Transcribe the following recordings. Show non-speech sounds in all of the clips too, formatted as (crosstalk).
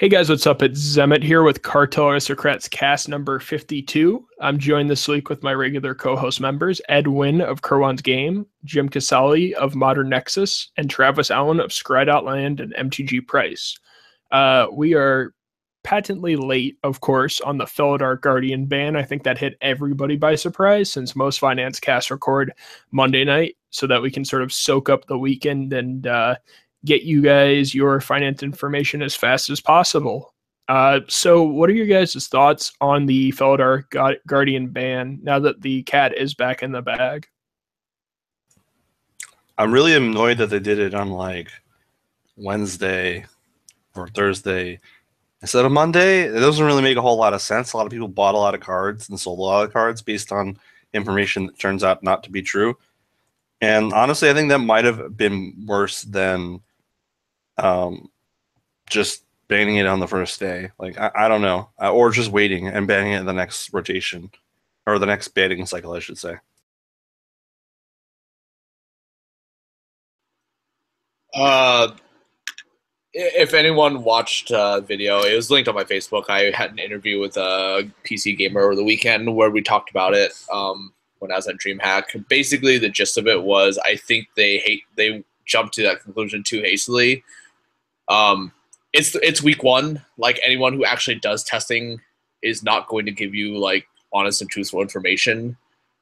Hey guys, what's up? It's Zemet here with Cartel Aristocrats cast number 52. I'm joined this week with my regular co host members Ed Wynn of Kerwan's Game, Jim Casali of Modern Nexus, and Travis Allen of Scry.land and MTG Price. Uh, we are patently late, of course, on the Felidar Guardian ban. I think that hit everybody by surprise since most finance casts record Monday night so that we can sort of soak up the weekend and uh, get you guys your finance information as fast as possible. Uh, so, what are your guys' thoughts on the Felidar Guardian ban now that the cat is back in the bag? I'm really annoyed that they did it on like Wednesday or Thursday instead of Monday. It doesn't really make a whole lot of sense. A lot of people bought a lot of cards and sold a lot of cards based on information that turns out not to be true. And honestly, I think that might have been worse than um, just banning it on the first day. Like I, I don't know, uh, or just waiting and banning it the next rotation or the next banning cycle, I should say. Uh, if anyone watched uh, video, it was linked on my Facebook. I had an interview with a PC gamer over the weekend where we talked about it um, when I was at DreamHack. Basically, the gist of it was I think they hate they jumped to that conclusion too hastily um, it's it's week one. Like anyone who actually does testing is not going to give you like honest and truthful information.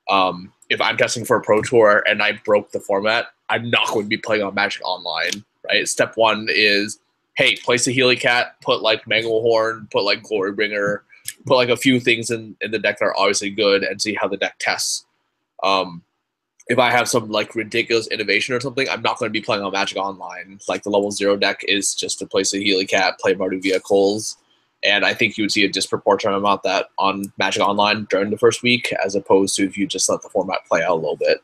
Um, if I'm testing for a pro tour and I broke the format, I'm not going to be playing on Magic Online. Right. Step one is hey, place a Healy Cat, put like Manglehorn, put like Glorybringer, put like a few things in, in the deck that are obviously good and see how the deck tests. Um, if I have some like ridiculous innovation or something, I'm not going to be playing on Magic Online. Like the level zero deck is just to place a Healy Cat, play Mardu vehicles, and I think you would see a disproportionate amount that on Magic Online during the first week, as opposed to if you just let the format play out a little bit.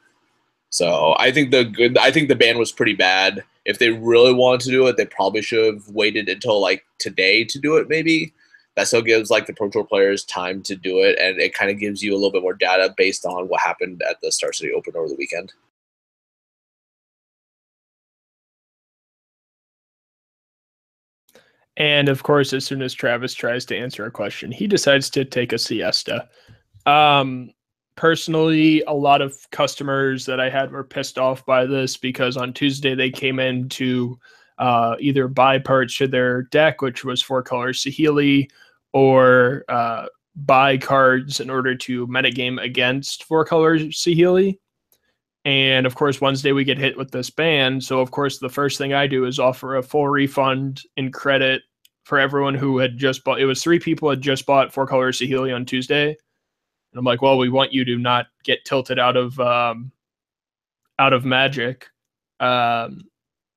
So I think the good, I think the ban was pretty bad. If they really wanted to do it, they probably should have waited until like today to do it, maybe that still gives like the Pro Tour players time to do it, and it kind of gives you a little bit more data based on what happened at the Star City Open over the weekend. And of course, as soon as Travis tries to answer a question, he decides to take a siesta. Um, personally, a lot of customers that I had were pissed off by this because on Tuesday they came in to uh, either buy parts to their deck, which was four colors Saheeli, or uh, buy cards in order to metagame against four colors Saheeli. And of course, Wednesday we get hit with this ban. So, of course, the first thing I do is offer a full refund in credit for everyone who had just bought. It was three people had just bought four colors Saheeli on Tuesday. And I'm like, well, we want you to not get tilted out of um, out of Magic. Um,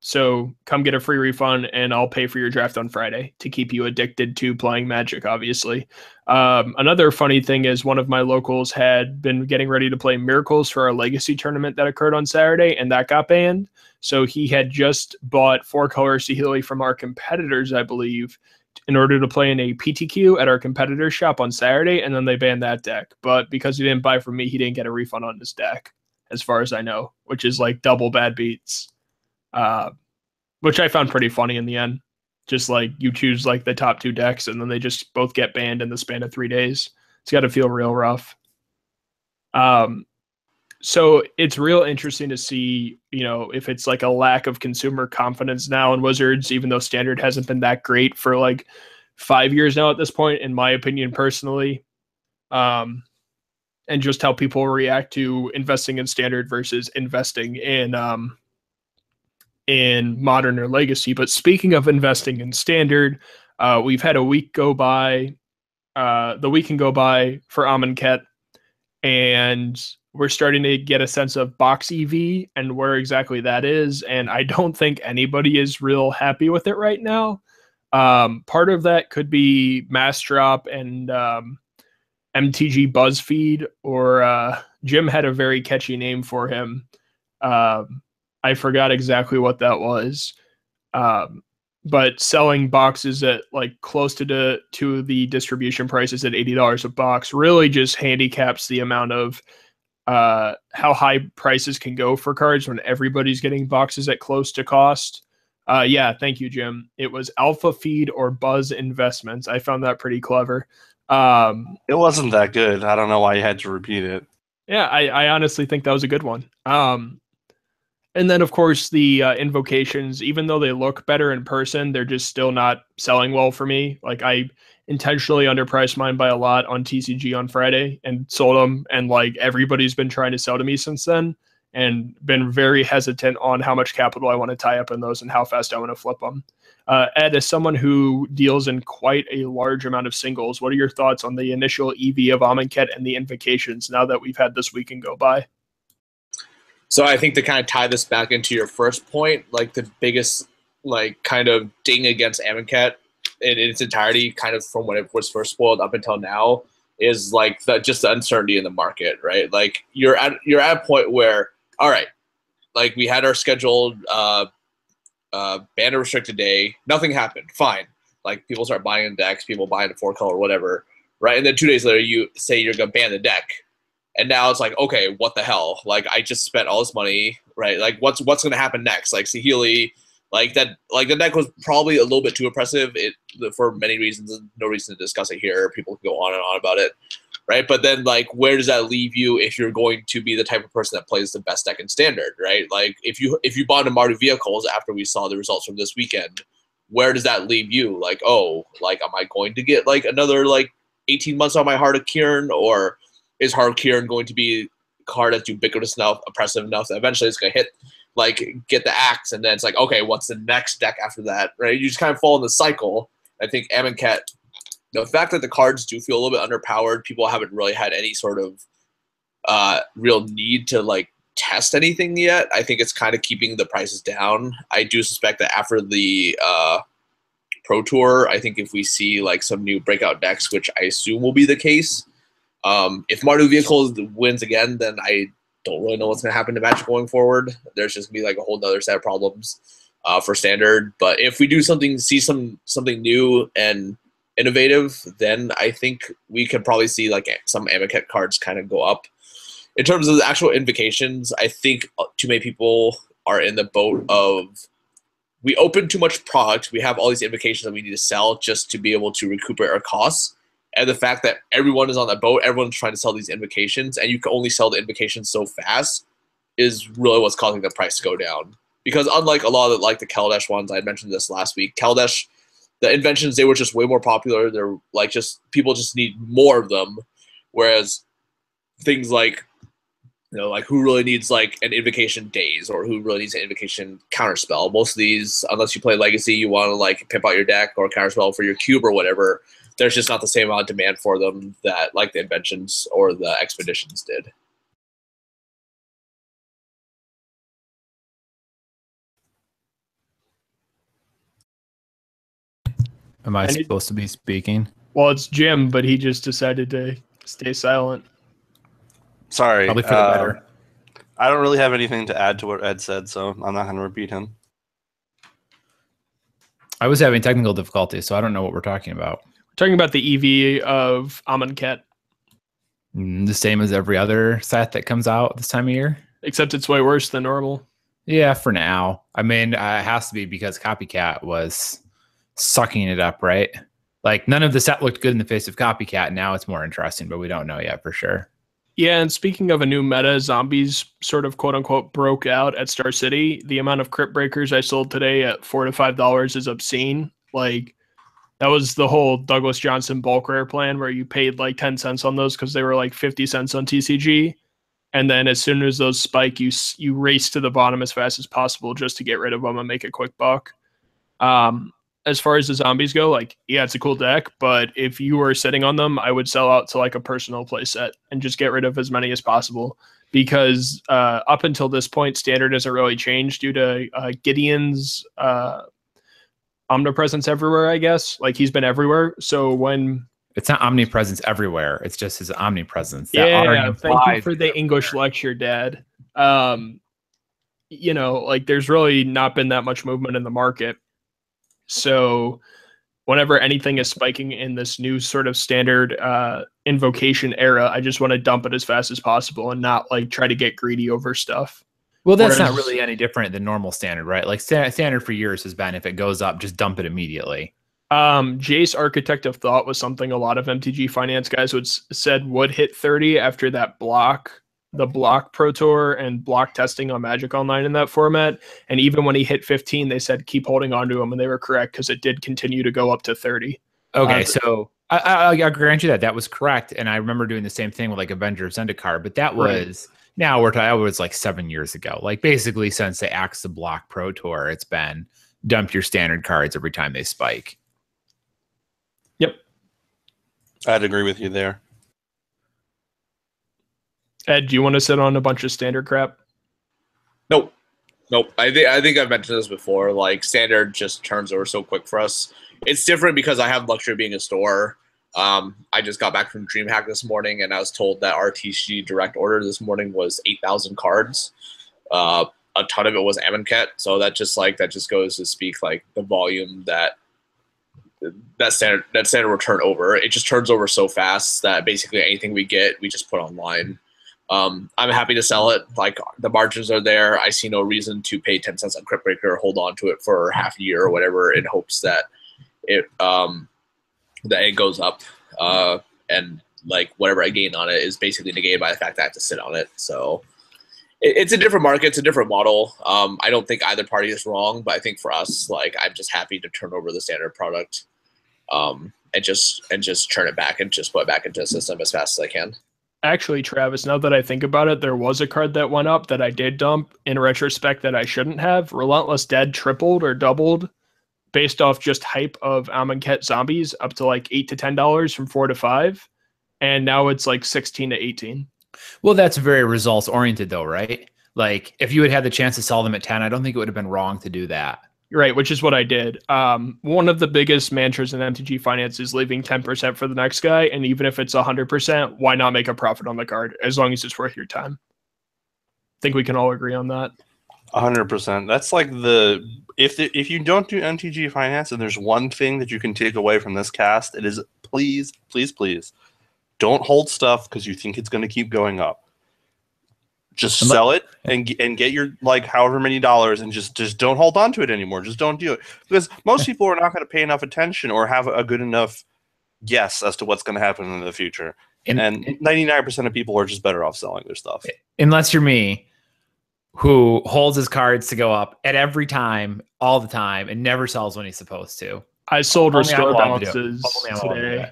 so come get a free refund and I'll pay for your draft on Friday to keep you addicted to playing Magic, obviously. Um, another funny thing is one of my locals had been getting ready to play Miracles for our legacy tournament that occurred on Saturday and that got banned. So he had just bought four color Saheeli from our competitors, I believe, in order to play in a PTQ at our competitor's shop on Saturday, and then they banned that deck. But because he didn't buy from me, he didn't get a refund on his deck, as far as I know, which is like double bad beats uh, which I found pretty funny in the end. Just like you choose like the top two decks, and then they just both get banned in the span of three days. It's got to feel real rough. Um, so it's real interesting to see, you know, if it's like a lack of consumer confidence now in Wizards, even though Standard hasn't been that great for like five years now at this point, in my opinion, personally. Um, and just how people react to investing in Standard versus investing in um, in modern or legacy. But speaking of investing in standard, uh, we've had a week go by. Uh, the week can go by for Amonkhet, and we're starting to get a sense of box EV and where exactly that is. And I don't think anybody is real happy with it right now. Um, part of that could be Massdrop and um, MTG BuzzFeed, or uh, Jim had a very catchy name for him. Um, I forgot exactly what that was. Um, but selling boxes at like close to the to the distribution prices at eighty dollars a box really just handicaps the amount of uh, how high prices can go for cards when everybody's getting boxes at close to cost. Uh, yeah, thank you, Jim. It was Alpha Feed or Buzz Investments. I found that pretty clever. Um, It wasn't that good. I don't know why you had to repeat it. yeah, I, I honestly think that was a good one. Um, and then, of course, the uh, invocations, even though they look better in person, they're just still not selling well for me. Like, I intentionally underpriced mine by a lot on TCG on Friday and sold them. And like, everybody's been trying to sell to me since then and been very hesitant on how much capital I want to tie up in those and how fast I want to flip them. Uh, Ed, as someone who deals in quite a large amount of singles, what are your thoughts on the initial EV of Amonkhet and the invocations now that we've had this weekend go by? So I think to kind of tie this back into your first point, like the biggest like kind of ding against Amonkhet in its entirety, kind of from when it was first spoiled up until now, is like the just the uncertainty in the market, right? Like you're at you're at a point where, all right, like we had our scheduled uh uh banner restricted day, nothing happened, fine. Like people start buying decks, people buying the four color, whatever, right? And then two days later you say you're gonna ban the deck and now it's like okay what the hell? Like i just spent all this money right? Like what's what's going to happen next? Like Saheeli, like that like the deck was probably a little bit too oppressive it for many reasons no reason to discuss it here. People can go on and on about it right? But then like where does that leave you if you're going to be the type of person that plays the best deck in standard right? Like if you if you bought a mardu vehicles after we saw the results from this weekend where does that leave you? Like oh like am i going to get like another like 18 months on my Heart of Kiran or is Heart of Kiran going to be a card that's ubiquitous enough, oppressive enough that eventually it's going to hit, like, get the axe, and then it's like, okay, what's the next deck after that, right? You just kind of fall in the cycle. I think Amonkhet, the fact that the cards do feel a little bit underpowered, people haven't really had any sort of uh, real need to, like, test anything yet. I think it's kind of keeping the prices down. I do suspect that after the uh, Pro Tour, I think if we see, like, some new breakout decks, which I assume will be the case, um, if Mardu Vehicles wins again, then I don't really know what's going to happen to Magic going forward. There's just going to be like a whole other set of problems uh, for Standard. But if we do something, see some something new and innovative, then I think we can probably see like some Amonkhet cards kind of go up. In terms of the actual invocations, I think too many people are in the boat of we open too much product. We have all these invocations that we need to sell just to be able to recuperate our costs and the fact that everyone is on that boat, everyone's trying to sell these invocations, and you can only sell the invocations so fast, is really what's causing the price to go down. Because unlike a lot of like the Kaladesh ones, I mentioned this last week, Kaladesh, the inventions they were just way more popular. They're like just people just need more of them, whereas things like you know like who really needs like an invocation Daze or who really needs an invocation counterspell. Most of these, unless you play Legacy, you want to like pimp out your deck or counterspell for your cube or whatever there's just not the same amount of demand for them that like the inventions or the expeditions did. Am I I need- supposed to be speaking? Well, it's Jim, but he just decided to stay silent. Sorry. Probably for the uh, better. I don't really have anything to add to what Ed said, so I'm not going to repeat him. I was having technical difficulties, so I don't know what we're talking about. Talking about the EV of Amonkhet, Mm, The same as every other set that comes out this time of year. except it's way worse than normal. Yeah, for now. I mean, uh, it has to be because Copycat was sucking it up, right? Like none of the set looked good in the face of Copycat. Now it's more interesting, but we don't know yet for sure. Yeah, and speaking of a new meta, zombies sort of quote unquote broke out at Star City. The amount of Cryptbreakers I sold today at four to five dollars is obscene. Like that was the whole Douglas Johnson bulk rare plan where you paid like ten cents on those because they were like fifty cents on TCG, and then as soon as those spike, you you race to the bottom as fast as possible just to get rid of them and make a quick buck. Um, as far as the zombies go, like yeah, it's a cool deck, but if you were sitting on them, I would sell out to like a personal play set and just get rid of as many as possible. Because uh, up until this point, standard hasn't really changed due to uh, Gideon's uh, omnipresence everywhere. I guess like he's been everywhere. So when It's not omnipresence everywhere. It's just his omnipresence. That yeah, thank you for the English lecture, Dad. Um, you know, like there's really not been that much movement in the market. So whenever anything is spiking in this new sort of standard uh, invocation era, I just want to dump it as fast as possible and not like try to get greedy over stuff. Well, that's not really any different than normal standard, right? Like sta- standard for years has been if it goes up, just dump it immediately. Um, Jace Architect of Thought was something a lot of MTG finance guys would said would hit 30 after that block, the block Pro Tour and block testing on Magic Online in that format. And even when he hit 15, they said keep holding on to him, and they were correct because it did continue to go up to 30. Okay, Uh, so I, I, I'll grant you that that was correct, and I remember doing the same thing with like Avenger of Zendikar, but that Right. Was now we're talking. Oh, that was like seven years ago. Like basically since they axed the Block Pro Tour, it's been dump your standard cards every time they spike. Yep. I'd agree with you there. Ed, do you want to sit on a bunch of standard crap? Nope. Nope. I think I think I've mentioned this before. Like standard just turns over so quick for us. It's different because I have luxury of being a store. Um, I just got back from DreamHack this morning, and I was told that RTG direct order this morning was eight thousand cards. Uh, a ton of it was Amonkhet, so that just like that just goes to speak like the volume that that standard that standard will turn over. It just turns over so fast that basically anything we get, we just put online. Um, I'm happy to sell it. Like the margins are there. I see no reason to pay 10 cents on Crypt hold on to it for half a year or whatever in hopes that it um that it goes up. Uh and like whatever I gain on it is basically negated by the fact that I have to sit on it. So it, it's a different market, it's a different model. Um I don't think either party is wrong, but I think for us, like I'm just happy to turn over the standard product um and just and just turn it back and just put it back into the system as fast as I can. Actually, Travis, now that I think about it, there was a card that went up that I did dump in retrospect that I shouldn't have. Relentless Dead tripled or doubled based off just hype of Amonkhet zombies up to like eight to ten dollars from four to five. And now it's like sixteen to eighteen. Well, that's very results oriented, though, right? Like if you had had the chance to sell them at ten, I don't think it would have been wrong to do that. Right, which is what I did. Um, one of the biggest mantras in MTG finance is leaving 10% for the next guy. And even if it's 100%, why not make a profit on the card as long as it's worth your time? I think we can all agree on that. Hundred percent. That's like the if the, if you don't do MTG finance and there's one thing that you can take away from this cast, it is please, please, please, don't hold stuff because you think it's going to keep going up. Just Unle- sell it and and get your like however many dollars and just just don't hold on to it anymore. Just don't do it because most people are not going to pay enough attention or have a good enough guess as to what's going to happen in the future. And, And ninety nine percent of people are just better off selling their stuff. unless you're me, who holds his cards to go up at every time, all the time, and never sells when he's supposed to. I sold Only I'm restore allowed to do it. balances Only I'm allowed to today.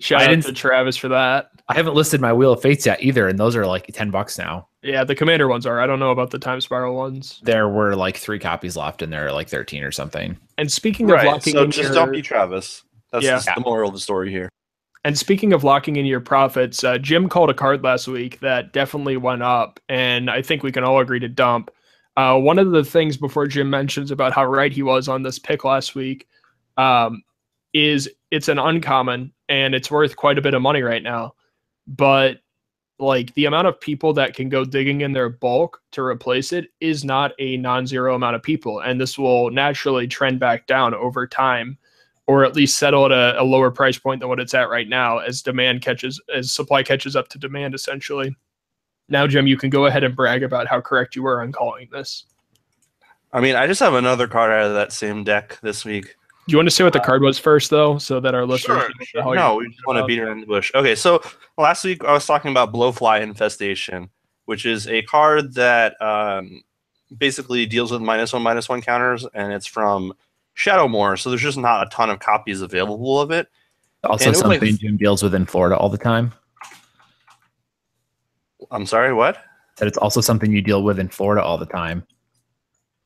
Shout I out didn't- to Travis for that. I haven't listed my Wheel of Fates yet either, and those are like ten bucks now. Yeah, the commander ones are. I don't know about the time spiral ones. There were like three copies left, and they're like thirteen or something. And speaking of Right. locking So in just your, don't be Travis. That's Yeah. just the moral of the story here. And speaking of locking in your profits, uh, Jim called a card last week that definitely went up, and I think we can all agree to dump. Uh, one of the things before Jim mentions about how right he was on this pick last week um, is it's an uncommon and it's worth quite a bit of money right now. But like the amount of people that can go digging in their bulk to replace it is not a non-zero amount of people, and this will naturally trend back down over time or at least settle at a, a lower price point than what it's at right now as demand catches as supply catches up to demand essentially now jim you can go ahead and brag about how correct you were on calling this I mean, I just have another card out of that same deck this week. do you want to say what the card was first though so that our listeners Sure, sure. No, we just want to beat her in the bush. Okay, so last week I was talking about Blowfly Infestation, which is a card that um, basically deals with minus one, minus one counters, and it's from Shadowmoor. So there's just not a ton of copies available of it. Also, And it was like- something Jim deals with in Florida all the time. I'm sorry, what? That it's also something you deal with in Florida all the time.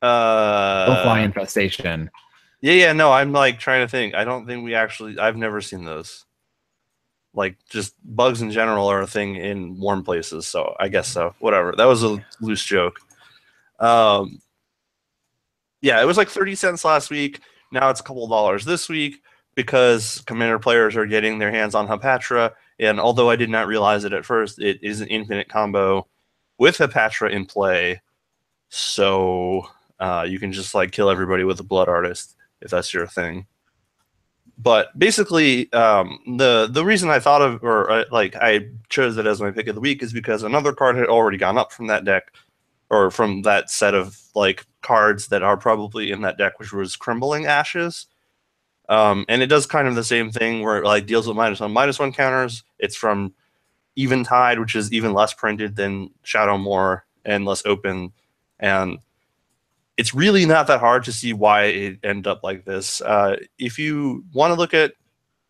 Uh, fly infestation. Yeah, yeah, no, I'm like trying to think. I don't think we actually. I've never seen those. Like, just bugs in general are a thing in warm places, so I guess so. Whatever. That was a loose joke. Um, yeah, it was like thirty cents last week. Now it's a couple dollars this week because Commander players are getting their hands on Hapatra. And although I did not realize it at first, it is an infinite combo with Hapatra in play. So uh, you can just like kill everybody with a blood artist if that's your thing. But basically, um, the the reason I thought of or uh, like I chose it as my pick of the week is because another card had already gone up from that deck, or from that set of like cards that are probably in that deck, which was Crumbling Ashes. Um, and it does kind of the same thing where it like deals with minus one, minus one counters. It's from Eventide, which is even less printed than Shadow Shadowmoor and less open. And it's really not that hard to see why it ended up like this. Uh, if you want to look at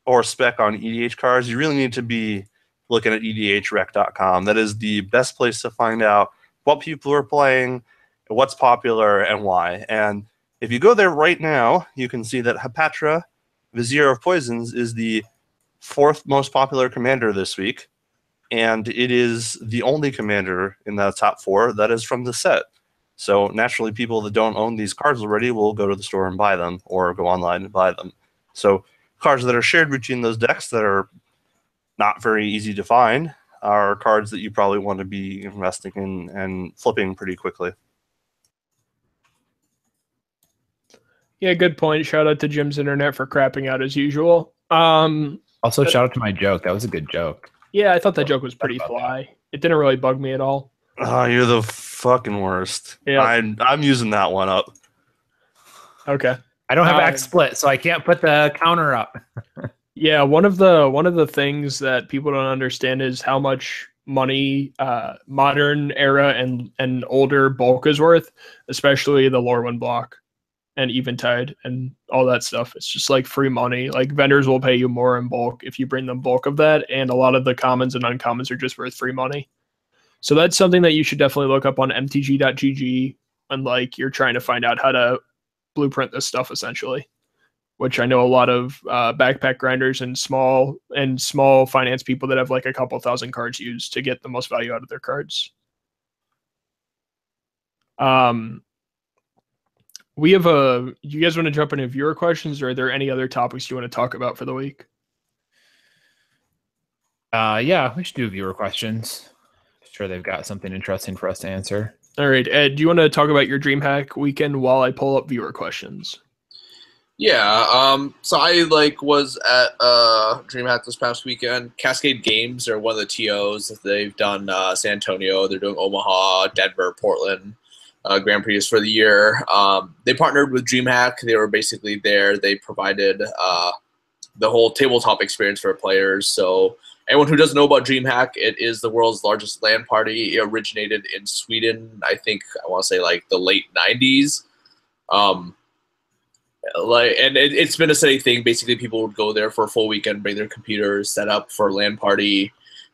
or spec on EDH cards, you really need to be looking at edhrec.com. That is the best place to find out what people are playing, what's popular, and why. And if you go there right now, you can see that Hapatra, Vizier of Poisons, is the fourth most popular commander this week. And it is the only commander in the top four that is from the set. So naturally, people that don't own these cards already will go to the store and buy them or go online and buy them. So cards that are shared between those decks that are not very easy to find are cards that you probably want to be investing in and flipping pretty quickly. Yeah, good point. Shout out to Jim's internet for crapping out as usual. Um, Also, shout out to my joke. That was a good joke. yeah, I thought that joke was pretty fly. It didn't really bug me at all. Oh, you're the fucking worst. Yeah. I'm I'm using that one up. Okay. I don't have Uh, XSplit, so I can't put the counter up. (laughs) Yeah, one of the one of the things that people don't understand is how much money uh, modern era and and older bulk is worth, especially the Lorwyn block and Eventide and all that stuff. It's just like free money. Like vendors will pay you more in bulk if you bring them bulk of that, and a lot of the commons and uncommons are just worth free money. So that's something that you should definitely look up on mtg.gg when like you're trying to find out how to blueprint this stuff essentially which I know a lot of uh, backpack grinders and small and small finance people that have like a couple thousand cards use to get the most value out of their cards. Um, we have a. You guys want to jump into viewer questions, or are there any other topics you want to talk about for the week? Uh, yeah, we should do viewer questions. I'm sure, they've got something interesting for us to answer. All right, Ed, do you want to talk about your DreamHack weekend while I pull up viewer questions? Yeah, um, so I like was at uh, DreamHack this past weekend. Cascade Games are one of the TOs. They've done uh, San Antonio. They're doing Omaha, Denver, Portland uh, Grand Prix for the year. Um, they partnered with DreamHack. They were basically there. They provided uh, the whole tabletop experience for players. So anyone who doesn't know about DreamHack, it is the world's largest LAN party. It originated in Sweden. I think I want to say like the late '90s. Um, like and it, it's been a steady thing. Basically people would go there for a full weekend bring their computers set up for a LAN party.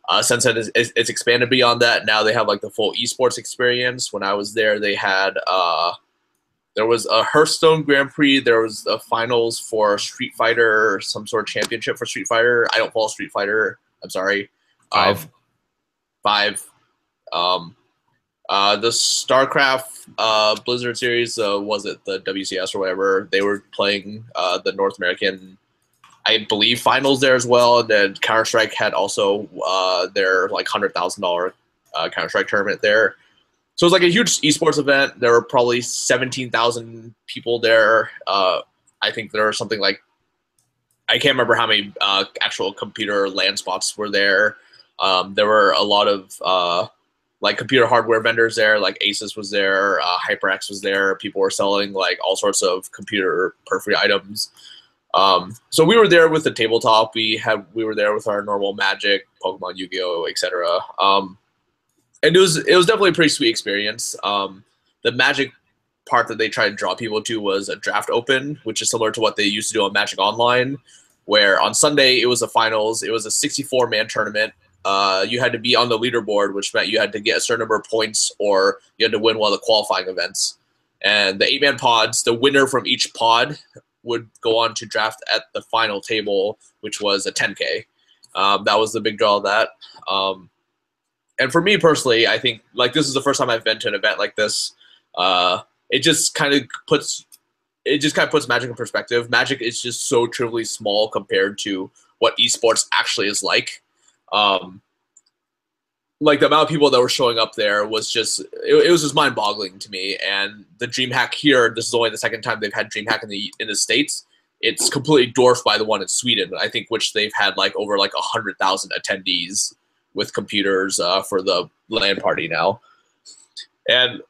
Uh, it's, it's it's expanded beyond that. Now they have like the full esports experience. When i was there they had uh there was a hearthstone grand prix. There was a finals for street fighter some sort of championship for street fighter. I don't follow street fighter. I'm sorry. Five. Um, five. Um uh, the StarCraft uh, Blizzard series uh, was it the WCS or whatever? They were playing uh, the North American, I believe, finals there as well. And then Counter Strike had also uh, their like hundred thousand dollar uh, Counter Strike tournament there. So it was like a huge esports event. There were probably seventeen thousand people there. Uh, I think there were something like I can't remember how many uh, actual computer land spots were there. Um, there were a lot of uh, like computer hardware vendors there, like Asus was there, uh, HyperX was there. People were selling like all sorts of computer periphery items. Um, so we were there with the tabletop. We had we were there with our normal Magic, Pokemon, Yu-Gi-Oh, etc. Um, and it was it was definitely a pretty sweet experience. Um, the Magic part that they tried to draw people to was a draft open, which is similar to what they used to do on Magic Online, where on Sunday it was a finals. It was a 64 man tournament uh, you had to be on the leaderboard, which meant you had to get a certain number of points or you had to win one of the qualifying events. And the eight man pods, the winner from each pod would go on to draft at the final table, which was a 10K. Um, that was the big draw of that. Um, and for me personally, I think like this is the first time I've been to an event like this. Uh, it just kind of puts it just kind of puts Magic in perspective. Magic is just so trivially small compared to what esports actually is like um, like the amount of people that were showing up there was just it, it was just mind boggling to me. And the DreamHack here, this is only the second time they've had DreamHack in the in the states. It's completely dwarfed by the one in Sweden, I think, which they've had like over like a hundred thousand attendees with computers uh, for the LAN party now. And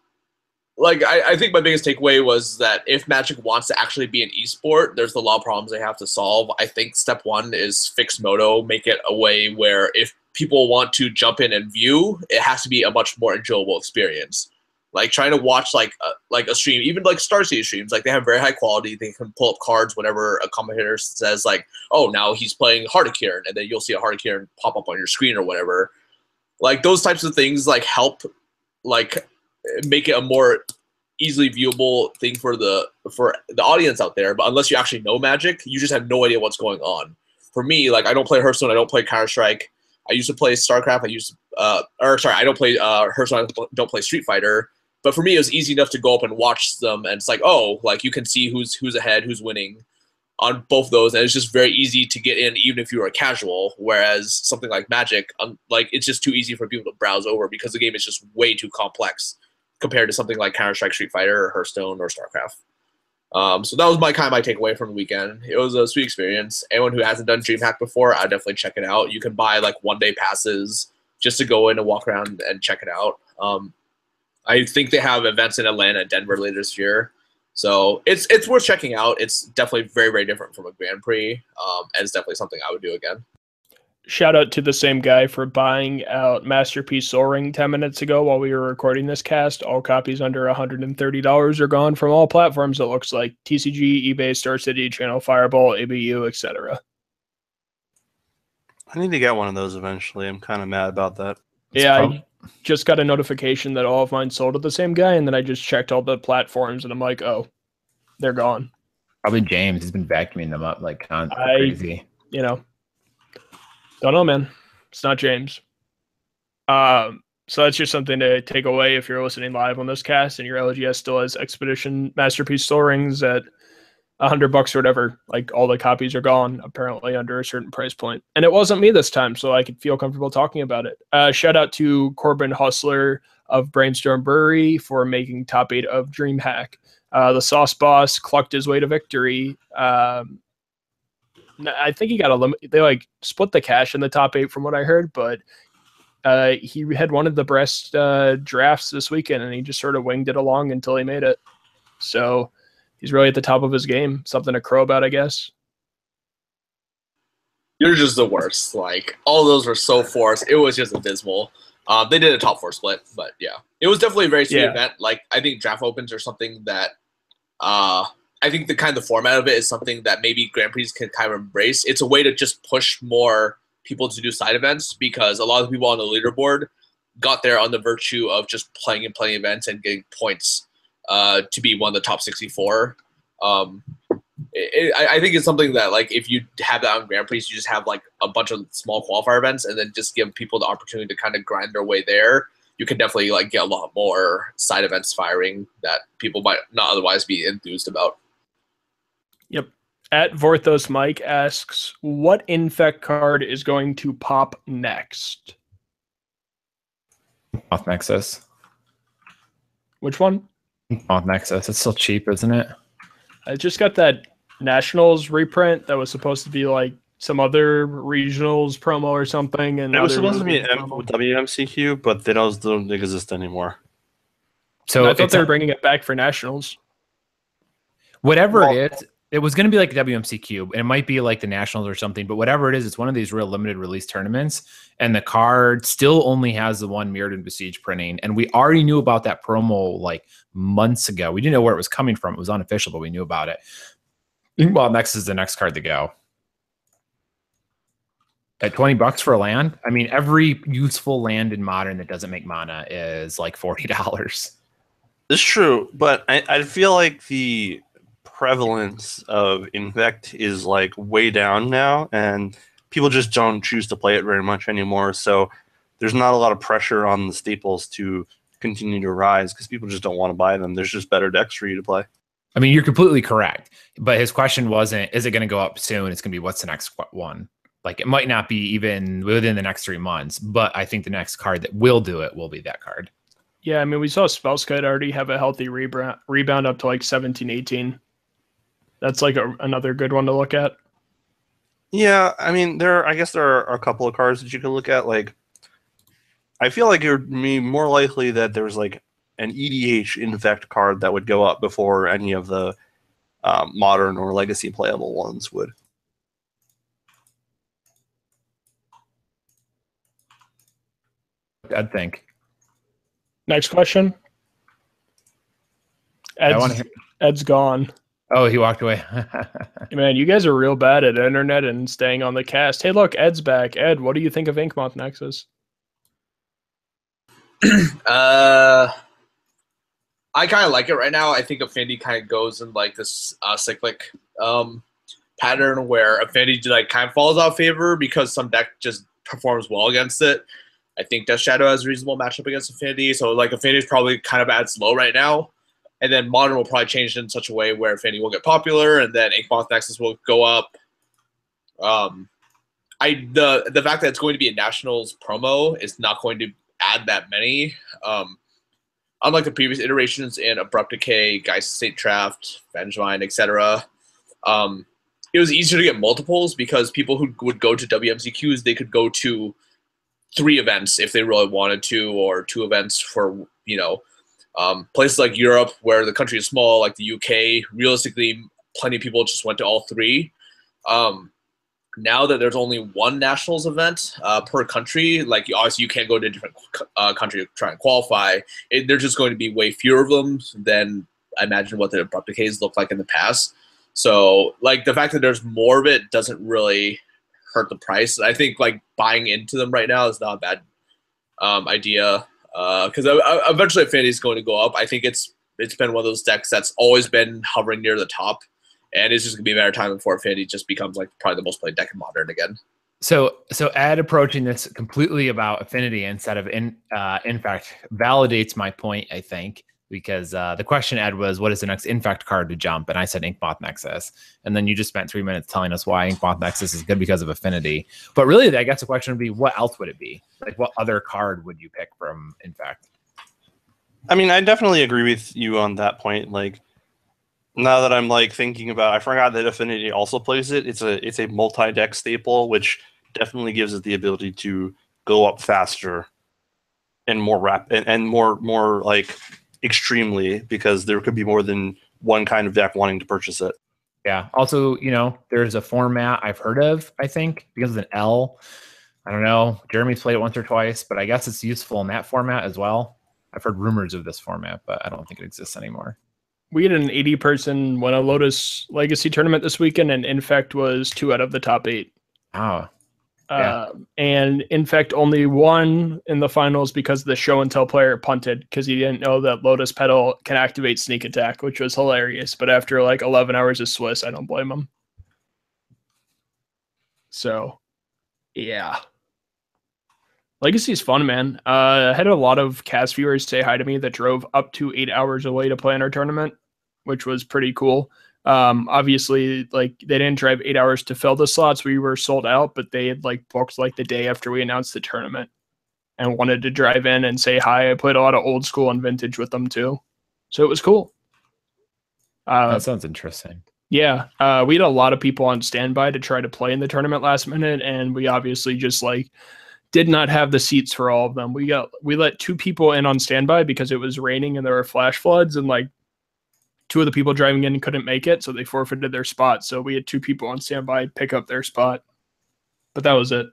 like I, I think my biggest takeaway was that if Magic wants to actually be an esport, there's a lot of problems they have to solve. I think step one is fix Moto, make it a way where if people want to jump in and view, it has to be a much more enjoyable experience. Like trying to watch like a, like a stream, even like Star City streams, like they have very high quality. They can pull up cards whenever a commentator says like, "Oh, now he's playing Heart of Kiran," and then you'll see a Heart of Kiran pop up on your screen or whatever. Like those types of things like help like make it a more easily viewable thing for the for the audience out there. But unless you actually know Magic, you just have no idea what's going on. For me, like I don't play Hearthstone, I don't play Counter Strike. I used to play StarCraft. I used to, uh, or sorry, I don't play uh, Hearthstone. I don't play Street Fighter. But for me, it was easy enough to go up and watch them, and it's like, oh, like you can see who's who's ahead, who's winning on both those, and it's just very easy to get in, even if you are casual. Whereas something like Magic, um, like it's just too easy for people to browse over because the game is just way too complex compared to something like Counter Strike, Street Fighter, or Hearthstone, or StarCraft. Um, so that was my kind of my takeaway from the weekend. It was a sweet experience. Anyone who hasn't done DreamHack before, I definitely check it out. You can buy like one day passes just to go in and walk around and check it out. Um, I think they have events in Atlanta Denver later this year. So it's it's worth checking out. It's definitely very very different from a Grand Prix, um, and it's definitely something I would do again. Shout out to the same guy for buying out Masterpiece Sol Ring 10 minutes ago while we were recording this cast. All copies under $130 are gone from all platforms, it looks like TCG, eBay, Star City, Channel Fireball, ABU, etc. I need to get one of those eventually. I'm kind of mad about that. It's yeah, prob- I just got a notification that all of mine sold to the same guy, and then I just checked all the platforms, and I'm like, oh, they're gone. probably James. He's been vacuuming them up like con- I- crazy. You know, don't know, man. It's not James. Um, so that's just something to take away if you're listening live on this cast and your LGS still has Expedition Masterpiece Sol Rings at a hundred bucks or whatever. Like all the copies are gone apparently under a certain price point. And it wasn't me this time, so I could feel comfortable talking about it. Uh, shout out to Corbin Hosler of Brainstorm Brewery for making top eight of DreamHack. Uh, the Sauce Boss clucked his way to victory. Um, I think he got a limit. They like split the cash in the top eight from what I heard, but uh, he had one of the best uh, drafts this weekend, and he just sort of winged it along until he made it. So he's really at the top of his game. Something to crow about, I guess. You're just the worst. Like all those were so forced. It was just abysmal. Um, they did a top four split, but yeah, it was definitely a very sweet Yeah. event. Like I think draft opens are something that, uh, I think the kind of format of it is something that maybe Grand Prix can kind of embrace. It's a way to just push more people to do side events because a lot of people on the leaderboard got there on the virtue of just playing and playing events and getting points uh, to be one of the top 64. Um, it, I, I think it's something that like if you have that on Grand Prix, you just have like a bunch of small qualifier events, and then just give people the opportunity to kind of grind their way there. You can definitely like get a lot more side events firing that people might not otherwise be enthused about. At Vorthos Mike asks, what infect card is going to pop next? Off Nexus. Which one? Off Nexus. It's still cheap, isn't it? I just got that Nationals reprint that was supposed to be like some other regionals promo or something. And It was supposed to be an M- WMCQ, but they don't, don't exist anymore. So I thought it's they a- were bringing it back for Nationals. whatever Well- it is, it was going to be like WMCQ, and it might be like the Nationals or something. But whatever it is, it's one of these real limited release tournaments, and the card still only has the one Mirrodin Besieged printing. And we already knew about that promo like months ago. We didn't know where it was coming from; it was unofficial, but we knew about it. Well, next is the next card to go. At 20 bucks for a land, I mean, every useful land in modern that doesn't make mana is like $40. It's true, but I, I feel like the prevalence of infect is like way down now, and people just don't choose to play it very much anymore. So there's not a lot of pressure on the staples to continue to rise because people just don't want to buy them. There's just better decks for you to play. I mean, you're completely correct. But his question wasn't, is it going to go up soon? It's going to be, what's the next one? Like, it might not be even within the next three months, but I think the next card that will do it will be that card. Yeah, I mean, we saw Spellskite already have a healthy rebound, rebound up to like 17, 18. That's like a, another good one to look at. Yeah, I mean, there. I guess there are a couple of cards that you can look at. Like, I feel like it would be more likely that there's like an EDH Infect card that would go up before any of the um, modern or legacy playable ones would. I'd think. Next question. I Ed's, want to hear. Ed's gone. Oh, he walked away. (laughs) Man, you guys are real bad at internet and staying on the cast. Hey, look, Ed's back. Ed, what do you think of Ink Inkmoth Nexus? (clears throat) Uh, I kind of like it right now. I think Affinity kind of goes in like this uh, cyclic um, pattern where Affinity like kind of falls out of favor because some deck just performs well against it. I think Death Shadow has a reasonable matchup against Affinity, so like Affinity is probably kind of at its low right now. And then Modern will probably change in such a way where Affinity will get popular, and then Inkmoth Nexus will go up. Um, I the the fact that it's going to be a Nationals promo is not going to add that many. Um, unlike the previous iterations in Abrupt Decay, Geist of Saint Traft, Vengevine, etc., um, it was easier to get multiples because people who would go to WMCQs, they could go to three events if they really wanted to, or two events for, you know, um, places like Europe where the country is small, like the UK, realistically, plenty of people just went to all three. Um, now that there's only one nationals event uh, per country, like obviously you can't go to a different uh, country to try and qualify. It, there's just going to be way fewer of them than I imagine what the abrupt decays looked like in the past. So like the fact that there's more of it doesn't really hurt the price. I think like buying into them right now is not a bad um, idea because uh, eventually Affinity is going to go up. I think it's it's been one of those decks that's always been hovering near the top and it's just gonna be a matter of time before Affinity just becomes like probably the most played deck in Modern again. So, so Ed approaching this completely about affinity instead of in, uh, infect, validates my point. I think because uh, the question Ed was, "What is the next infect card to jump?" and I said Inkmoth Nexus, and then you just spent three minutes telling us why Inkmoth Nexus is good because of affinity. But really, I guess the question would be, what else would it be? Like, what other card would you pick from infect? I mean, I definitely agree with you on that point. Like, now that I'm like thinking about, I forgot that Affinity also plays it. It's a it's a multi deck staple, which definitely gives it the ability to go up faster and more rap and, and more more like extremely because there could be more than one kind of deck wanting to purchase it. Yeah. Also, you know, there's a format I've heard of. I think because of an L. I don't know. Jeremy's played it once or twice, but I guess it's useful in that format as well. I've heard rumors of this format, but I don't think it exists anymore we had an 80 person win a Lotus Legacy tournament this weekend, and Infect was two out of the top eight. Ah. Yeah. Uh, and Infect only won in the finals because the show and tell player punted because he didn't know that Lotus Petal can activate sneak attack, which was hilarious. But after like 11 hours of Swiss, I don't blame him. So, yeah. Legacy is fun, man. Uh, I had a lot of cast viewers say hi to me that drove up to eight hours away to play in our tournament, which was pretty cool. Um, obviously, like they didn't drive eight hours to fill the slots. We were sold out, but they had like booked like the day after we announced the tournament and wanted to drive in and say hi. I played a lot of old school and vintage with them too, so it was cool. Uh, that sounds interesting. Yeah, uh, we had a lot of people on standby to try to play in the tournament last minute, and we obviously just like did not have the seats for all of them. We got we let two people in on standby because it was raining and there were flash floods and like two of the people driving in couldn't make it, so they forfeited their spot. So we had two people on standby pick up their spot. But that was it.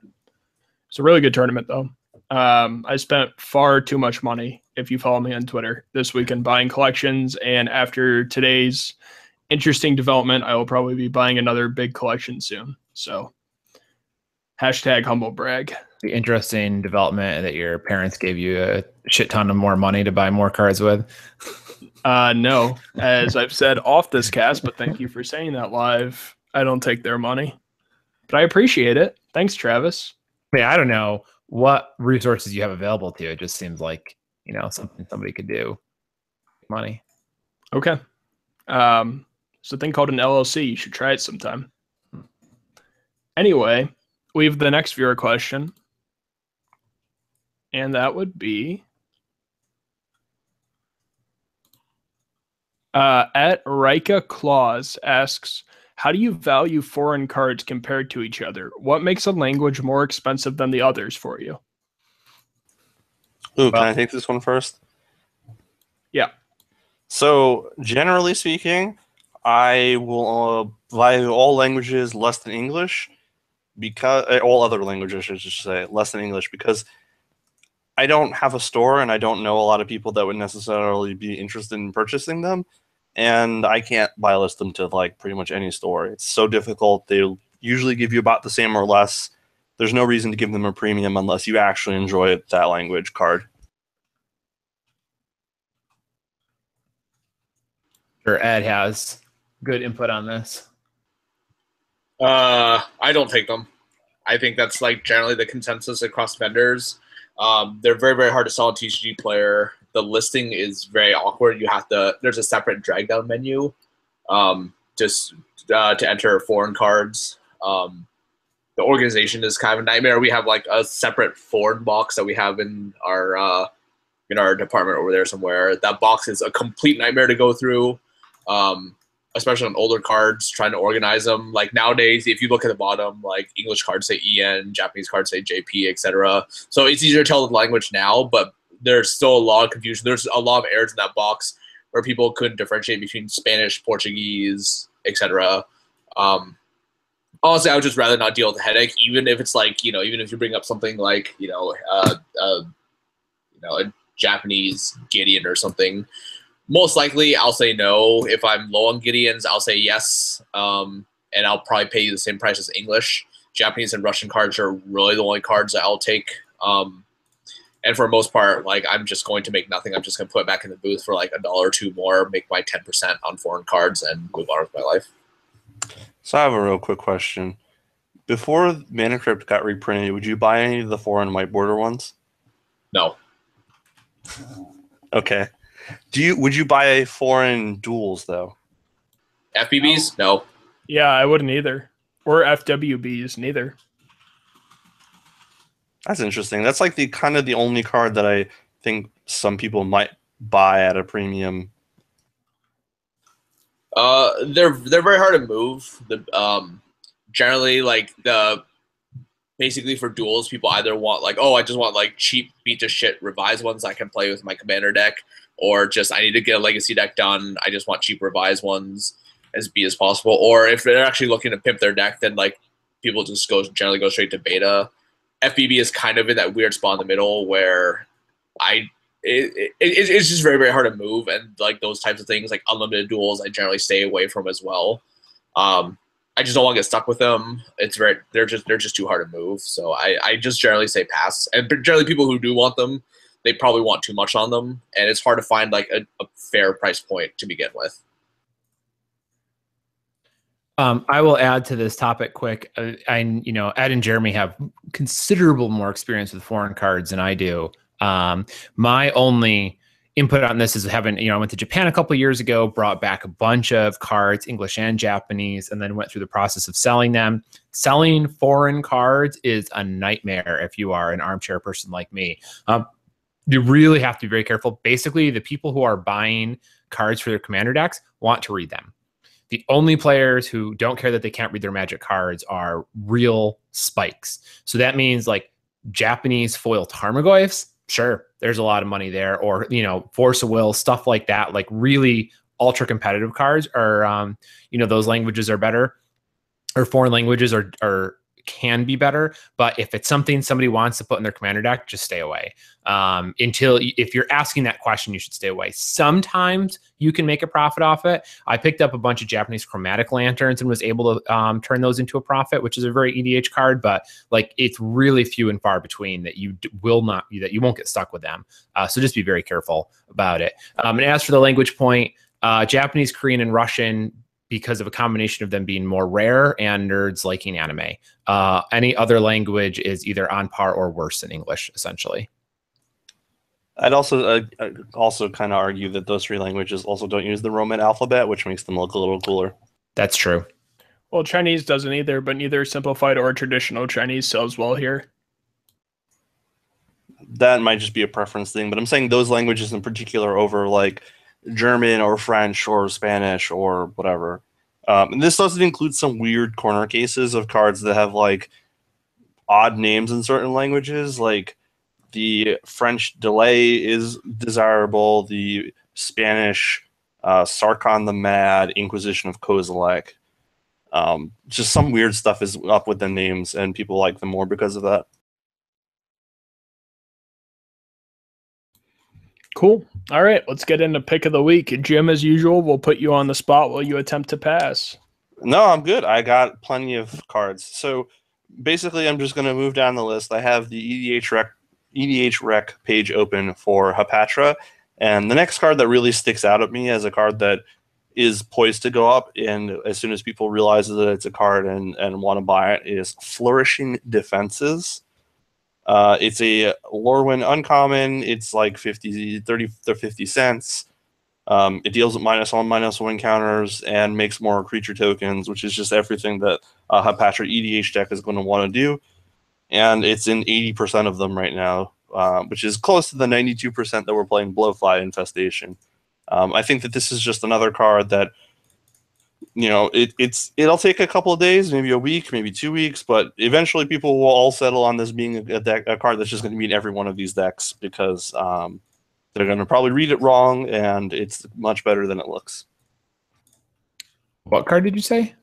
It's a really good tournament though. Um, I spent far too much money if you follow me on Twitter this weekend buying collections, and after today's interesting development, I will probably be buying another big collection soon. So hashtag humble brag the interesting development that your parents gave you a shit ton of more money to buy more cards with? (laughs) Uh, no, as I've said off this cast, but thank you for saying that live. I don't take their money, but I appreciate it. Thanks, Travis. I mean, I don't know what resources you have available to you. It just seems like you know something somebody could do. Money. Okay. Um, it's a thing called an LLC. You should try it sometime. Anyway, we have the next viewer question and that would be uh, at Rika Claus asks, how do you value foreign cards compared to each other? What makes a language more expensive than the others for you? Ooh, can I take this one first? Yeah. So generally speaking, I will uh, value all languages less than English because uh, all other languages, I should say, less than English because I don't have a store and I don't know a lot of people that would necessarily be interested in purchasing them, and I can't buy list them to like pretty much any store. It's so difficult. They'll usually give you about the same or less. There's no reason to give them a premium unless you actually enjoy that language card. Or Ed has good input on this. Uh, I don't take them. I think that's like generally the consensus across vendors. Um, they're very very hard to sell a TCG player. The listing is very awkward. You have to. There's a separate drag down menu, um, just uh, to enter foreign cards. Um, the organization is kind of a nightmare. We have like a separate foreign box that we have in our uh, in our department over there somewhere. That box is a complete nightmare to go through. Um, especially on older cards, trying to organize them. Like nowadays, if you look at the bottom, like English cards say EN, Japanese cards say JP, etc. So it's easier to tell the language now, but there's still a lot of confusion. There's a lot of errors in that box where people couldn't differentiate between Spanish, Portuguese, etc. Um, honestly, I would just rather not deal with the headache, even if it's like you know, even if you bring up something like you know, uh, uh, you know, a Japanese Gideon or something most likely I'll say no. If I'm low on Gideons, I'll say yes. Um, and I'll probably pay you the same price as English. Japanese and Russian cards are really the only cards that I'll take. Um, and for most part, like I'm just going to make nothing. I'm just going to put it back in the booth for like a dollar or two more, make my 10% on foreign cards, and move on with my life. So I have a real quick question. Before Mana Crypt got reprinted, would you buy any of the foreign white border ones? No. Okay. Do you would you buy foreign duels though? FBBs? No. Yeah, I wouldn't either. Or FWBs, neither. That's interesting. That's like the kind of the only card that I think some people might buy at a premium. Uh, they're they're very hard to move. The um, generally like the basically for duels, people either want like, oh, I just want like cheap beat to shit revised ones I can play with my commander deck, or just I need to get a legacy deck done. I just want cheap revised ones as B as possible. Or if they're actually looking to pimp their deck, then like people just go generally go straight to beta. FBB is kind of in that weird spot in the middle where I it, it, it's just very very hard to move and like those types of things like unlimited duels I generally stay away from as well. Um, I just don't want to get stuck with them. It's very they're just they're just too hard to move. So I I just generally say pass. And generally people who do want them, they probably want too much on them, and it's hard to find like a, a fair price point to begin with. Um, I will add to this topic quick. Uh, I, you know, Ed and Jeremy have considerable more experience with foreign cards than I do. Um, my only input on this is having you know I went to Japan a couple years ago, brought back a bunch of cards, English and Japanese, and then went through the process of selling them. Selling foreign cards is a nightmare if you are an armchair person like me. Um, you really have to be very careful. Basically, the people who are buying cards for their commander decks want to read them. The only players who don't care that they can't read their magic cards are real spikes. So that means like Japanese foil Tarmogoyfs sure, there's a lot of money there, or you know, Force of Will, stuff like that, like really ultra competitive cards are um, you know, those languages are better or foreign languages are are can be better. But if it's something somebody wants to put in their commander deck, just stay away. Um, until if you're asking that question, you should stay away. Sometimes you can make a profit off it. I picked up a bunch of Japanese chromatic lanterns and was able to um, turn those into a profit, which is a very EDH card. But like it's really few and far between that you d- will not that you won't get stuck with them. Uh, so just be very careful about it. Um, and as for the language point. Uh, Japanese, Korean, and Russian because of a combination of them being more rare and nerds liking anime. Uh, any other language is either on par or worse than English, essentially. I'd also uh, uh also kind of argue that those three languages also don't use the Roman alphabet, which makes them look a little cooler. That's true. Well, Chinese doesn't either, but neither simplified or traditional Chinese sells well here. That might just be a preference thing, but I'm saying those languages in particular over like German or French or Spanish or whatever. Um, and this doesn't include some weird corner cases of cards that have like odd names in certain languages. Like the French delay is desirable. The Spanish uh, Sarkhan the Mad, Inquisition of Kozilek. Um, just some weird stuff is up with the names, and people like them more because of that. Cool. All right, let's get into pick of the week. Jim, as usual, we'll put you on the spot while you attempt to pass. No, I'm good. I got plenty of cards. So basically, I'm just going to move down the list. I have the EDH rec, EDH rec page open for Hapatra, and the next card that really sticks out at me as a card that is poised to go up, and as soon as people realize that it's a card and, and want to buy it, is Flourishing Defenses. Uh, it's a Lorwyn uncommon. It's like 50, 30 to 50 cents. Um, it deals with minus one, minus one counters and makes more creature tokens, which is just everything that a uh, Hapatra EDH deck is going to want to do. And it's in 80% of them right now, uh, which is close to the 92% that we're playing Blowfly Infestation. Um, I think that this is just another card that you know it, it's it'll take a couple of days maybe a week maybe two weeks but eventually people will all settle on this being a, deck a card that's just going to be in every one of these decks because um, they're going to probably read it wrong and it's much better than it looks. What card did you say?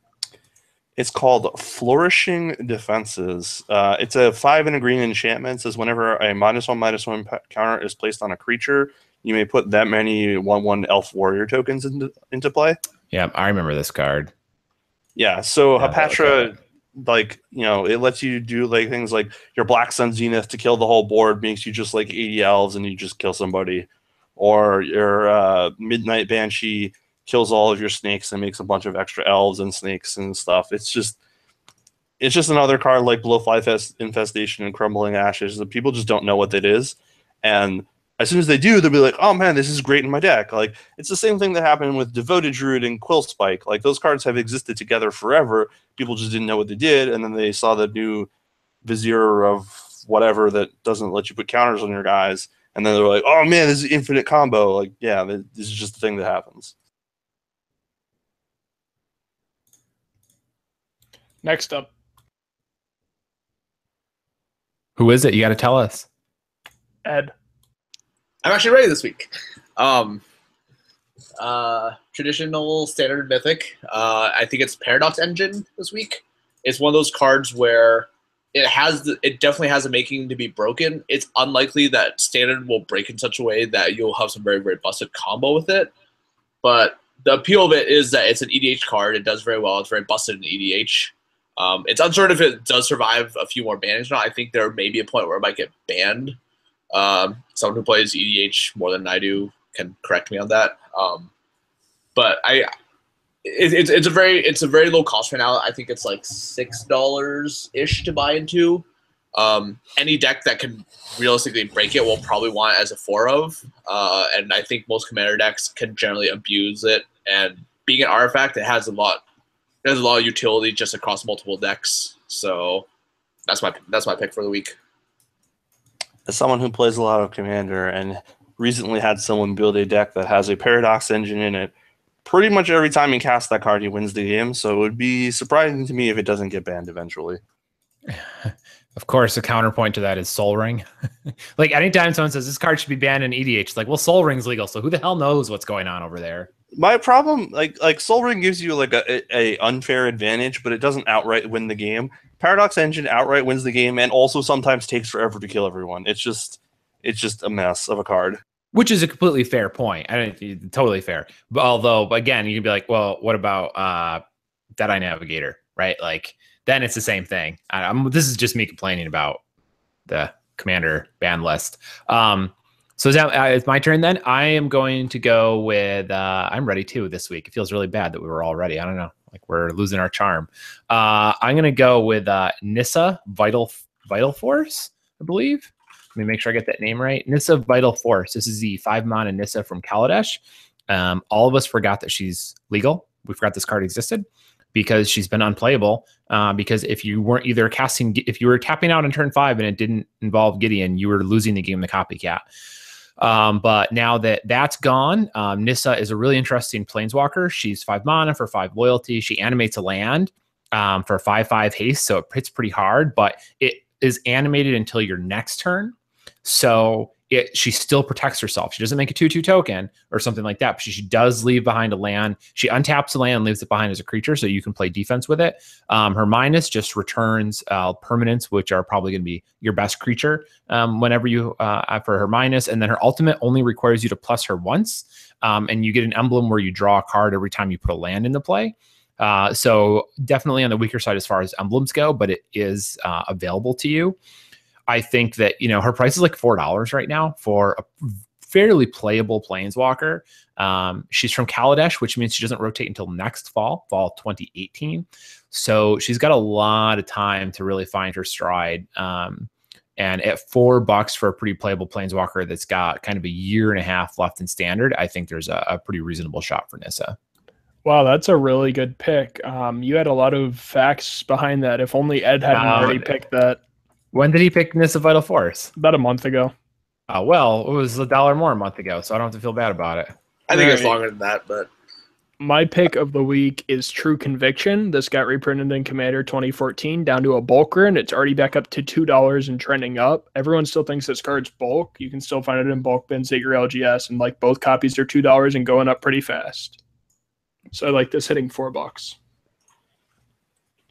It's called flourishing defenses. Uh, it's a five and a green enchantment it says whenever a minus one minus one counter is placed on a creature you may put that many one one elf warrior tokens into, into play yeah, I remember this card. Yeah, so yeah, Hapatra, like you know, it lets you do like things like your Black Sun Zenith to kill the whole board makes you just like 80 elves and you just kill somebody, or your uh, Midnight Banshee kills all of your snakes and makes a bunch of extra elves and snakes and stuff. It's just it's just another card like Blowfly Fest Infestation and Crumbling Ashes that people just don't know what it is, and as soon as they do, they'll be like, "Oh man, this is great in my deck." Like it's the same thing that happened with Devoted Druid and Quillspike. Like those cards have existed together forever. People just didn't know what they did, and then they saw the new Vizier of whatever that doesn't let you put counters on your guys, and then they're like, "Oh man, this is infinite combo." Like, yeah, this is just the thing that happens. Next up, who is it? You got to tell us. Ed. I'm actually ready this week. Um, uh, traditional standard mythic. Uh, I think it's Paradox Engine this week. It's one of those cards where it has the, it definitely has a making to be broken. It's unlikely that standard will break in such a way that you'll have some very very busted combo with it. But the appeal of it is that it's an EDH card. It does very well. It's very busted in EDH. Um, it's uncertain if it does survive a few more bannings. Now I think there may be a point where it might get banned um, someone who plays EDH more than I do can correct me on that. Um, but I, it, it's it's a very it's a very low cost right now. I think it's like six dollars ish to buy into. Um, any deck that can realistically break it will probably want it as a four of, uh, and I think most commander decks can generally abuse it. And being an artifact, it has a lot, has a lot of utility just across multiple decks. So that's my that's my pick for the week as someone who plays a lot of Commander and recently had someone build a deck that has a Paradox engine in it, pretty much every time he casts that card, he wins the game. So it would be surprising to me if it doesn't get banned eventually. (laughs) Of course, a counterpoint to that is Sol Ring. (laughs) like anytime someone says this card should be banned in EDH, it's like, well, Sol Ring's legal, so who the hell knows what's going on over there? My problem, like like Sol Ring gives you like a, a unfair advantage, but it doesn't outright win the game. Paradox Engine outright wins the game and also sometimes takes forever to kill everyone. It's just it's just a mess of a card. Which is a completely fair point. I don't totally fair. But although again, you can be like, well, what about uh Deadeye Navigator, right? Like then it's the same thing. I, am this is just me complaining about the commander ban list. Um so is that, uh, it's my turn then. I am going to go with. Uh, I'm ready too this week. It feels really bad that we were all ready. I don't know. Like we're losing our charm. Uh, I'm gonna go with uh, Nissa Vital Vital Force, I believe. Let me make sure I get that name right. Nissa Vital Force. This is the five mana Nissa from Kaladesh. Um, all of us forgot that she's legal. We forgot this card existed because she's been unplayable. Uh, because if you weren't either casting, if you were tapping out on turn five and it didn't involve Gideon, you were losing the game the copycat. Um, but now that that's gone, um, Nissa is a really interesting planeswalker. She's five mana for five loyalty. She animates a land um, for five five haste, so it hits pretty hard. But it is animated until your next turn. So it she still protects herself. She doesn't make a two-two token or something like that, but she, she does leave behind a land. She untaps the land and leaves it behind as a creature, so you can play defense with it. Um, her minus just returns uh, permanents, which are probably going to be your best creature um, whenever you uh, for her minus. minus, and then her ultimate only requires you to plus her once, um, and you get an emblem where you draw a card every time you put a land into play. Uh, so definitely on the weaker side as far as emblems go, but it is uh, available to you. I think that you know her price is like four dollars right now for a fairly playable planeswalker. Um, she's from Kaladesh, which means she doesn't rotate until next fall, fall 2018. So she's got a lot of time to really find her stride. Um, and at four bucks for a pretty playable planeswalker that's got kind of a year and a half left in standard, I think there's a, a pretty reasonable shot for Nissa. Wow, that's a really good pick. Um, you had a lot of facts behind that. If only Ed hadn't already picked that When did he pick Nissa Vital Force? about a month ago. Uh, well, it was a dollar more a month ago, so I don't have to feel bad about it. I think it's longer than that, but My pick of the week is True Conviction. This got reprinted in Commander 2014 down to a bulker, and it's already back up to two dollars and trending up. Everyone still thinks this card's bulk. You can still find it in bulk bins at your LGS, and like both copies are two dollars and going up pretty fast. So I like this hitting four bucks.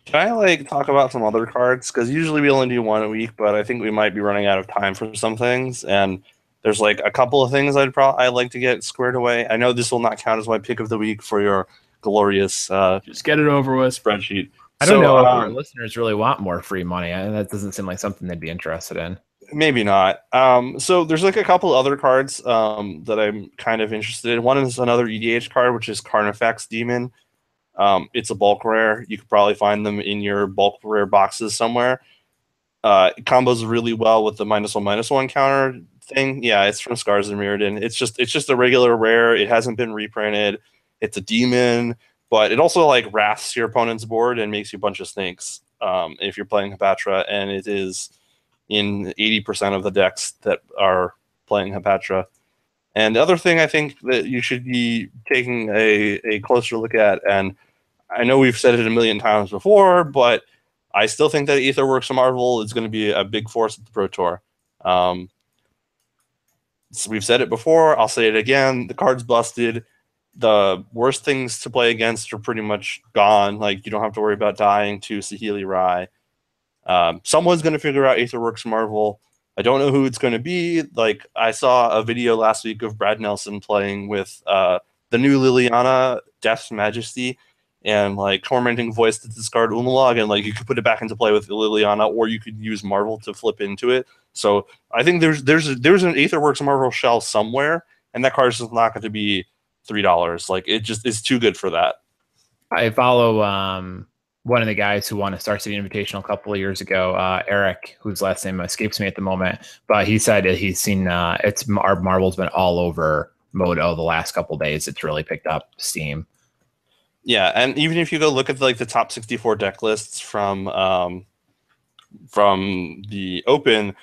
Can I like talk about some other cards? Because usually we only do one a week, but I think we might be running out of time for some things. And there's like a couple of things I'd probably I'd like to get squared away. I know this will not count as my pick of the week for your glorious uh, Just get it over with. spreadsheet. I don't So, know if um, our listeners really want more free money. I, that doesn't seem like something they'd be interested in. Maybe not. Um, so there's like a couple other cards um, that I'm kind of interested in. One is another EDH card, which is Carnifex Demon. Um, it's a bulk rare. You could probably find them in your bulk rare boxes somewhere. Uh, it combos really well with the minus one minus one counter thing. Yeah, it's from Scars and Mirrodin. It's just it's just a regular rare. It hasn't been reprinted. It's a demon, but it also like wraths your opponent's board and makes you a bunch of snakes. Um, if you're playing Hapatra, and it is in 80% of the decks that are playing Hapatra. And the other thing I think that you should be taking a, a closer look at, and I know we've said it a million times before, but I still think that Aetherworks Marvel is going to be a big force at the Pro Tour. Um, so we've said it before, I'll say it again. The card's busted. The worst things to play against are pretty much gone. Like, you don't have to worry about dying to Saheeli Rai. Um, someone's going to figure out Aetherworks Marvel. I don't know who it's going to be. Like I saw a video last week of Brad Nelson playing with uh, the new Liliana Death's Majesty and like tormenting voice to discard Ulamog, and like you could put it back into play with Liliana, or you could use Marvel to flip into it. So I think there's there's there's an Aetherworks Marvel shell somewhere, and that card is not going to be three dollars. Like it just is too good for that. I follow um, one of the guys who won a Star City Invitational a couple of years ago, uh, Eric, whose last name escapes me at the moment. But he said that he's seen uh, it's our Marvel's been all over MODO the last couple days. It's really picked up steam. Yeah, and even if you go look at like the top 64 deck lists from um, from the Open,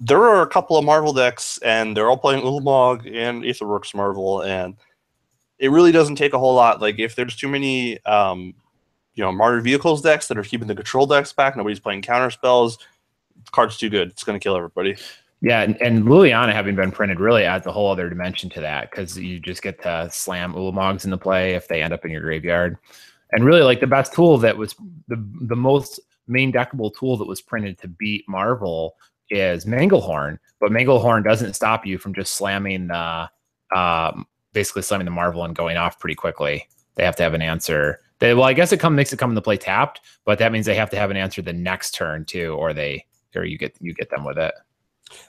there are a couple of Marvel decks, and they're all playing Ulamog and Aetherworks Marvel, and it really doesn't take a whole lot. Like if there's too many, um, you know, Mardu Vehicles decks that are keeping the control decks back, nobody's playing counter spells. Card's too good; it's going to kill everybody. Yeah, and, and Liliana having been printed really adds a whole other dimension to that because you just get to slam Ulamogs into play if they end up in your graveyard. And really, like the best tool that was the the most main deckable tool that was printed to beat Marvel is Manglehorn, but Manglehorn doesn't stop you from just slamming the um, basically slamming the Marvel and going off pretty quickly. They have to have an answer. They, well, I guess it come makes it come into play tapped, but that means they have to have an answer the next turn too, or they or you get you get them with it.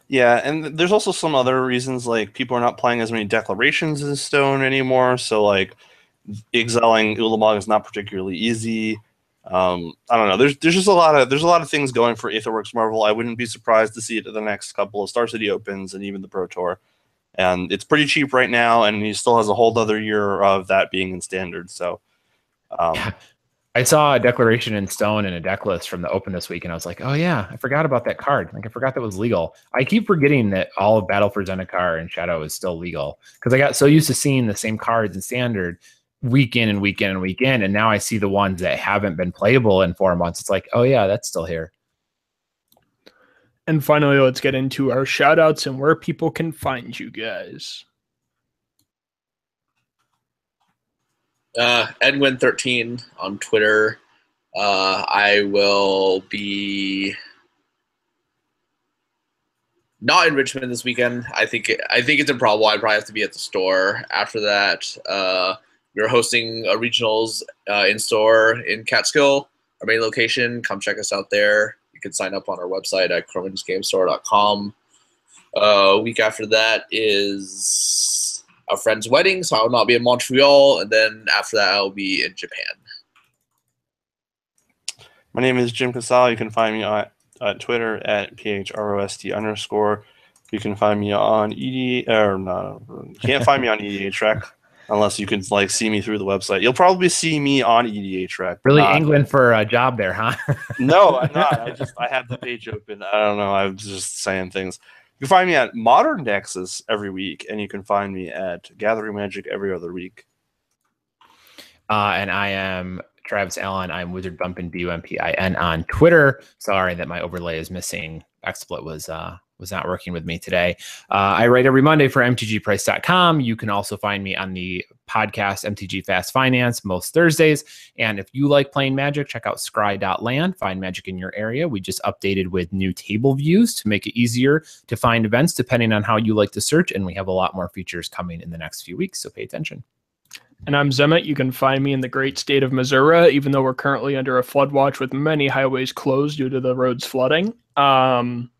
Yeah, and there's also some other reasons like people are not playing as many declarations in stone anymore. So like exiling Ulamog is not particularly easy. Um, I don't know. There's there's just a lot of there's a lot of things going for Aetherworks Marvel. I wouldn't be surprised to see it at the next couple of Star City Opens and even the Pro Tour. And it's pretty cheap right now, and he still has a whole other year of that being in standard. So um, Yeah. (laughs) I saw a declaration in stone and a deck list from the open this week, and I was like, "Oh yeah, I forgot about that card. Like I forgot that was legal. I keep forgetting that all of Battle for Zendikar and Shadow is still legal because I got so used to seeing the same cards in standard week in and week in and week in, and now I see the ones that haven't been playable in four months. It's like, oh yeah, that's still here. And finally, let's get into our shout outs and where people can find you guys. Uh, Edwin13 on Twitter. Uh, I will be not in Richmond this weekend. I think I think it's improbable. I probably have to be at the store after that. Uh, we're hosting a regionals uh, in store in Catskill, our main location. Come check us out there. You can sign up on our website at cromansgamestore.com. Uh, week after that is a friend's wedding, so I will not be in Montreal, and then after that I'll be in Japan. My name is Jim Casal. You can find me on at Twitter at phrost underscore. You can find me on ED or no, you can't find me on EDHREC (laughs) unless you can like see me through the website. You'll probably see me on EDHREC. Really not- England for a job there, huh? No, I'm not. (laughs) I just I have the page open. I don't know. I was just saying things. You can find me at Modern Nexus every week, and you can find me at Gathering Magic every other week. Uh, and I am Travis Allen. I'm Wizard Bumpin B U M P I N on Twitter. Sorry that my overlay is missing. XSplit was uh was not working with me today. Uh, I write every Monday for MTGPrice.com. You can also find me on the podcast MTG Fast Finance most Thursdays. And if you like playing Magic, check out Scry.land. Find Magic in your area. We just updated with new table views to make it easier to find events depending on how you like to search. And we have a lot more features coming in the next few weeks. So pay attention. And I'm Zemet. You can find me in the great state of Missouri, even though we're currently under a flood watch with many highways closed due to the roads flooding. Um,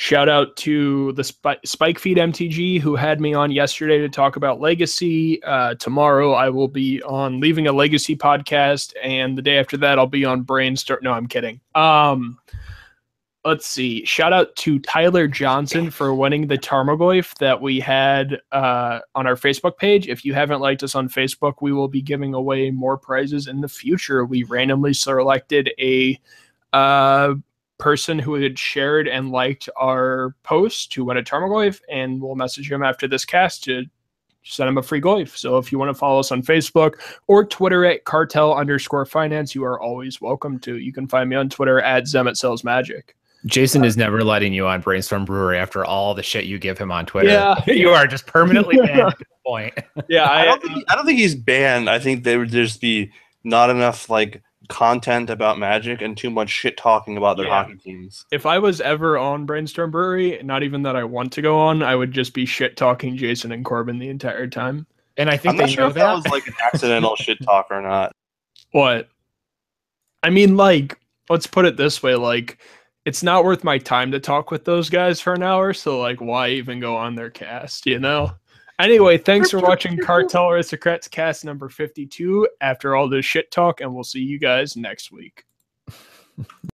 shout out to the Spike, Spike Feed MTG who had me on yesterday to talk about Legacy. Uh, tomorrow I will be on Leaving a Legacy podcast, and the day after that I'll be on Brainstorm. No, I'm kidding. Um, let's see. Shout out to Tyler Johnson for winning the Tarmogoyf that we had uh, on our Facebook page. If you haven't liked us on Facebook, we will be giving away more prizes in the future. We randomly selected a uh, person who had shared and liked our post to win a Tarmogoyf, and we'll message him after this cast to send him a free Goyf. So if you want to follow us on Facebook or Twitter at cartel underscore finance, you are always welcome to. You can find me on Twitter at Zemet Sells Magic. Jason is never letting you on Brainstorm Brewery after all the shit you give him on Twitter. Yeah. (laughs) you are just permanently (laughs) banned at this point. Yeah, I I, don't think I don't think he's banned. I think there would just be not enough like content about Magic and too much shit talking about their Yeah. hockey teams. if I was ever on Brainstorm Brewery, not even that I want to go on, I would just be shit talking Jason and Corbin the entire time. And I think I'm they not sure know if that. that was like an accidental (laughs) shit talk or not. What? I mean, like, let's put it this way: like, it's not worth my time to talk with those guys for an hour. So, like, why even go on their cast? You know. Anyway, thanks for watching (laughs) Cartel Aristocrats cast number 52 after all this shit talk, and we'll see you guys next week. (laughs)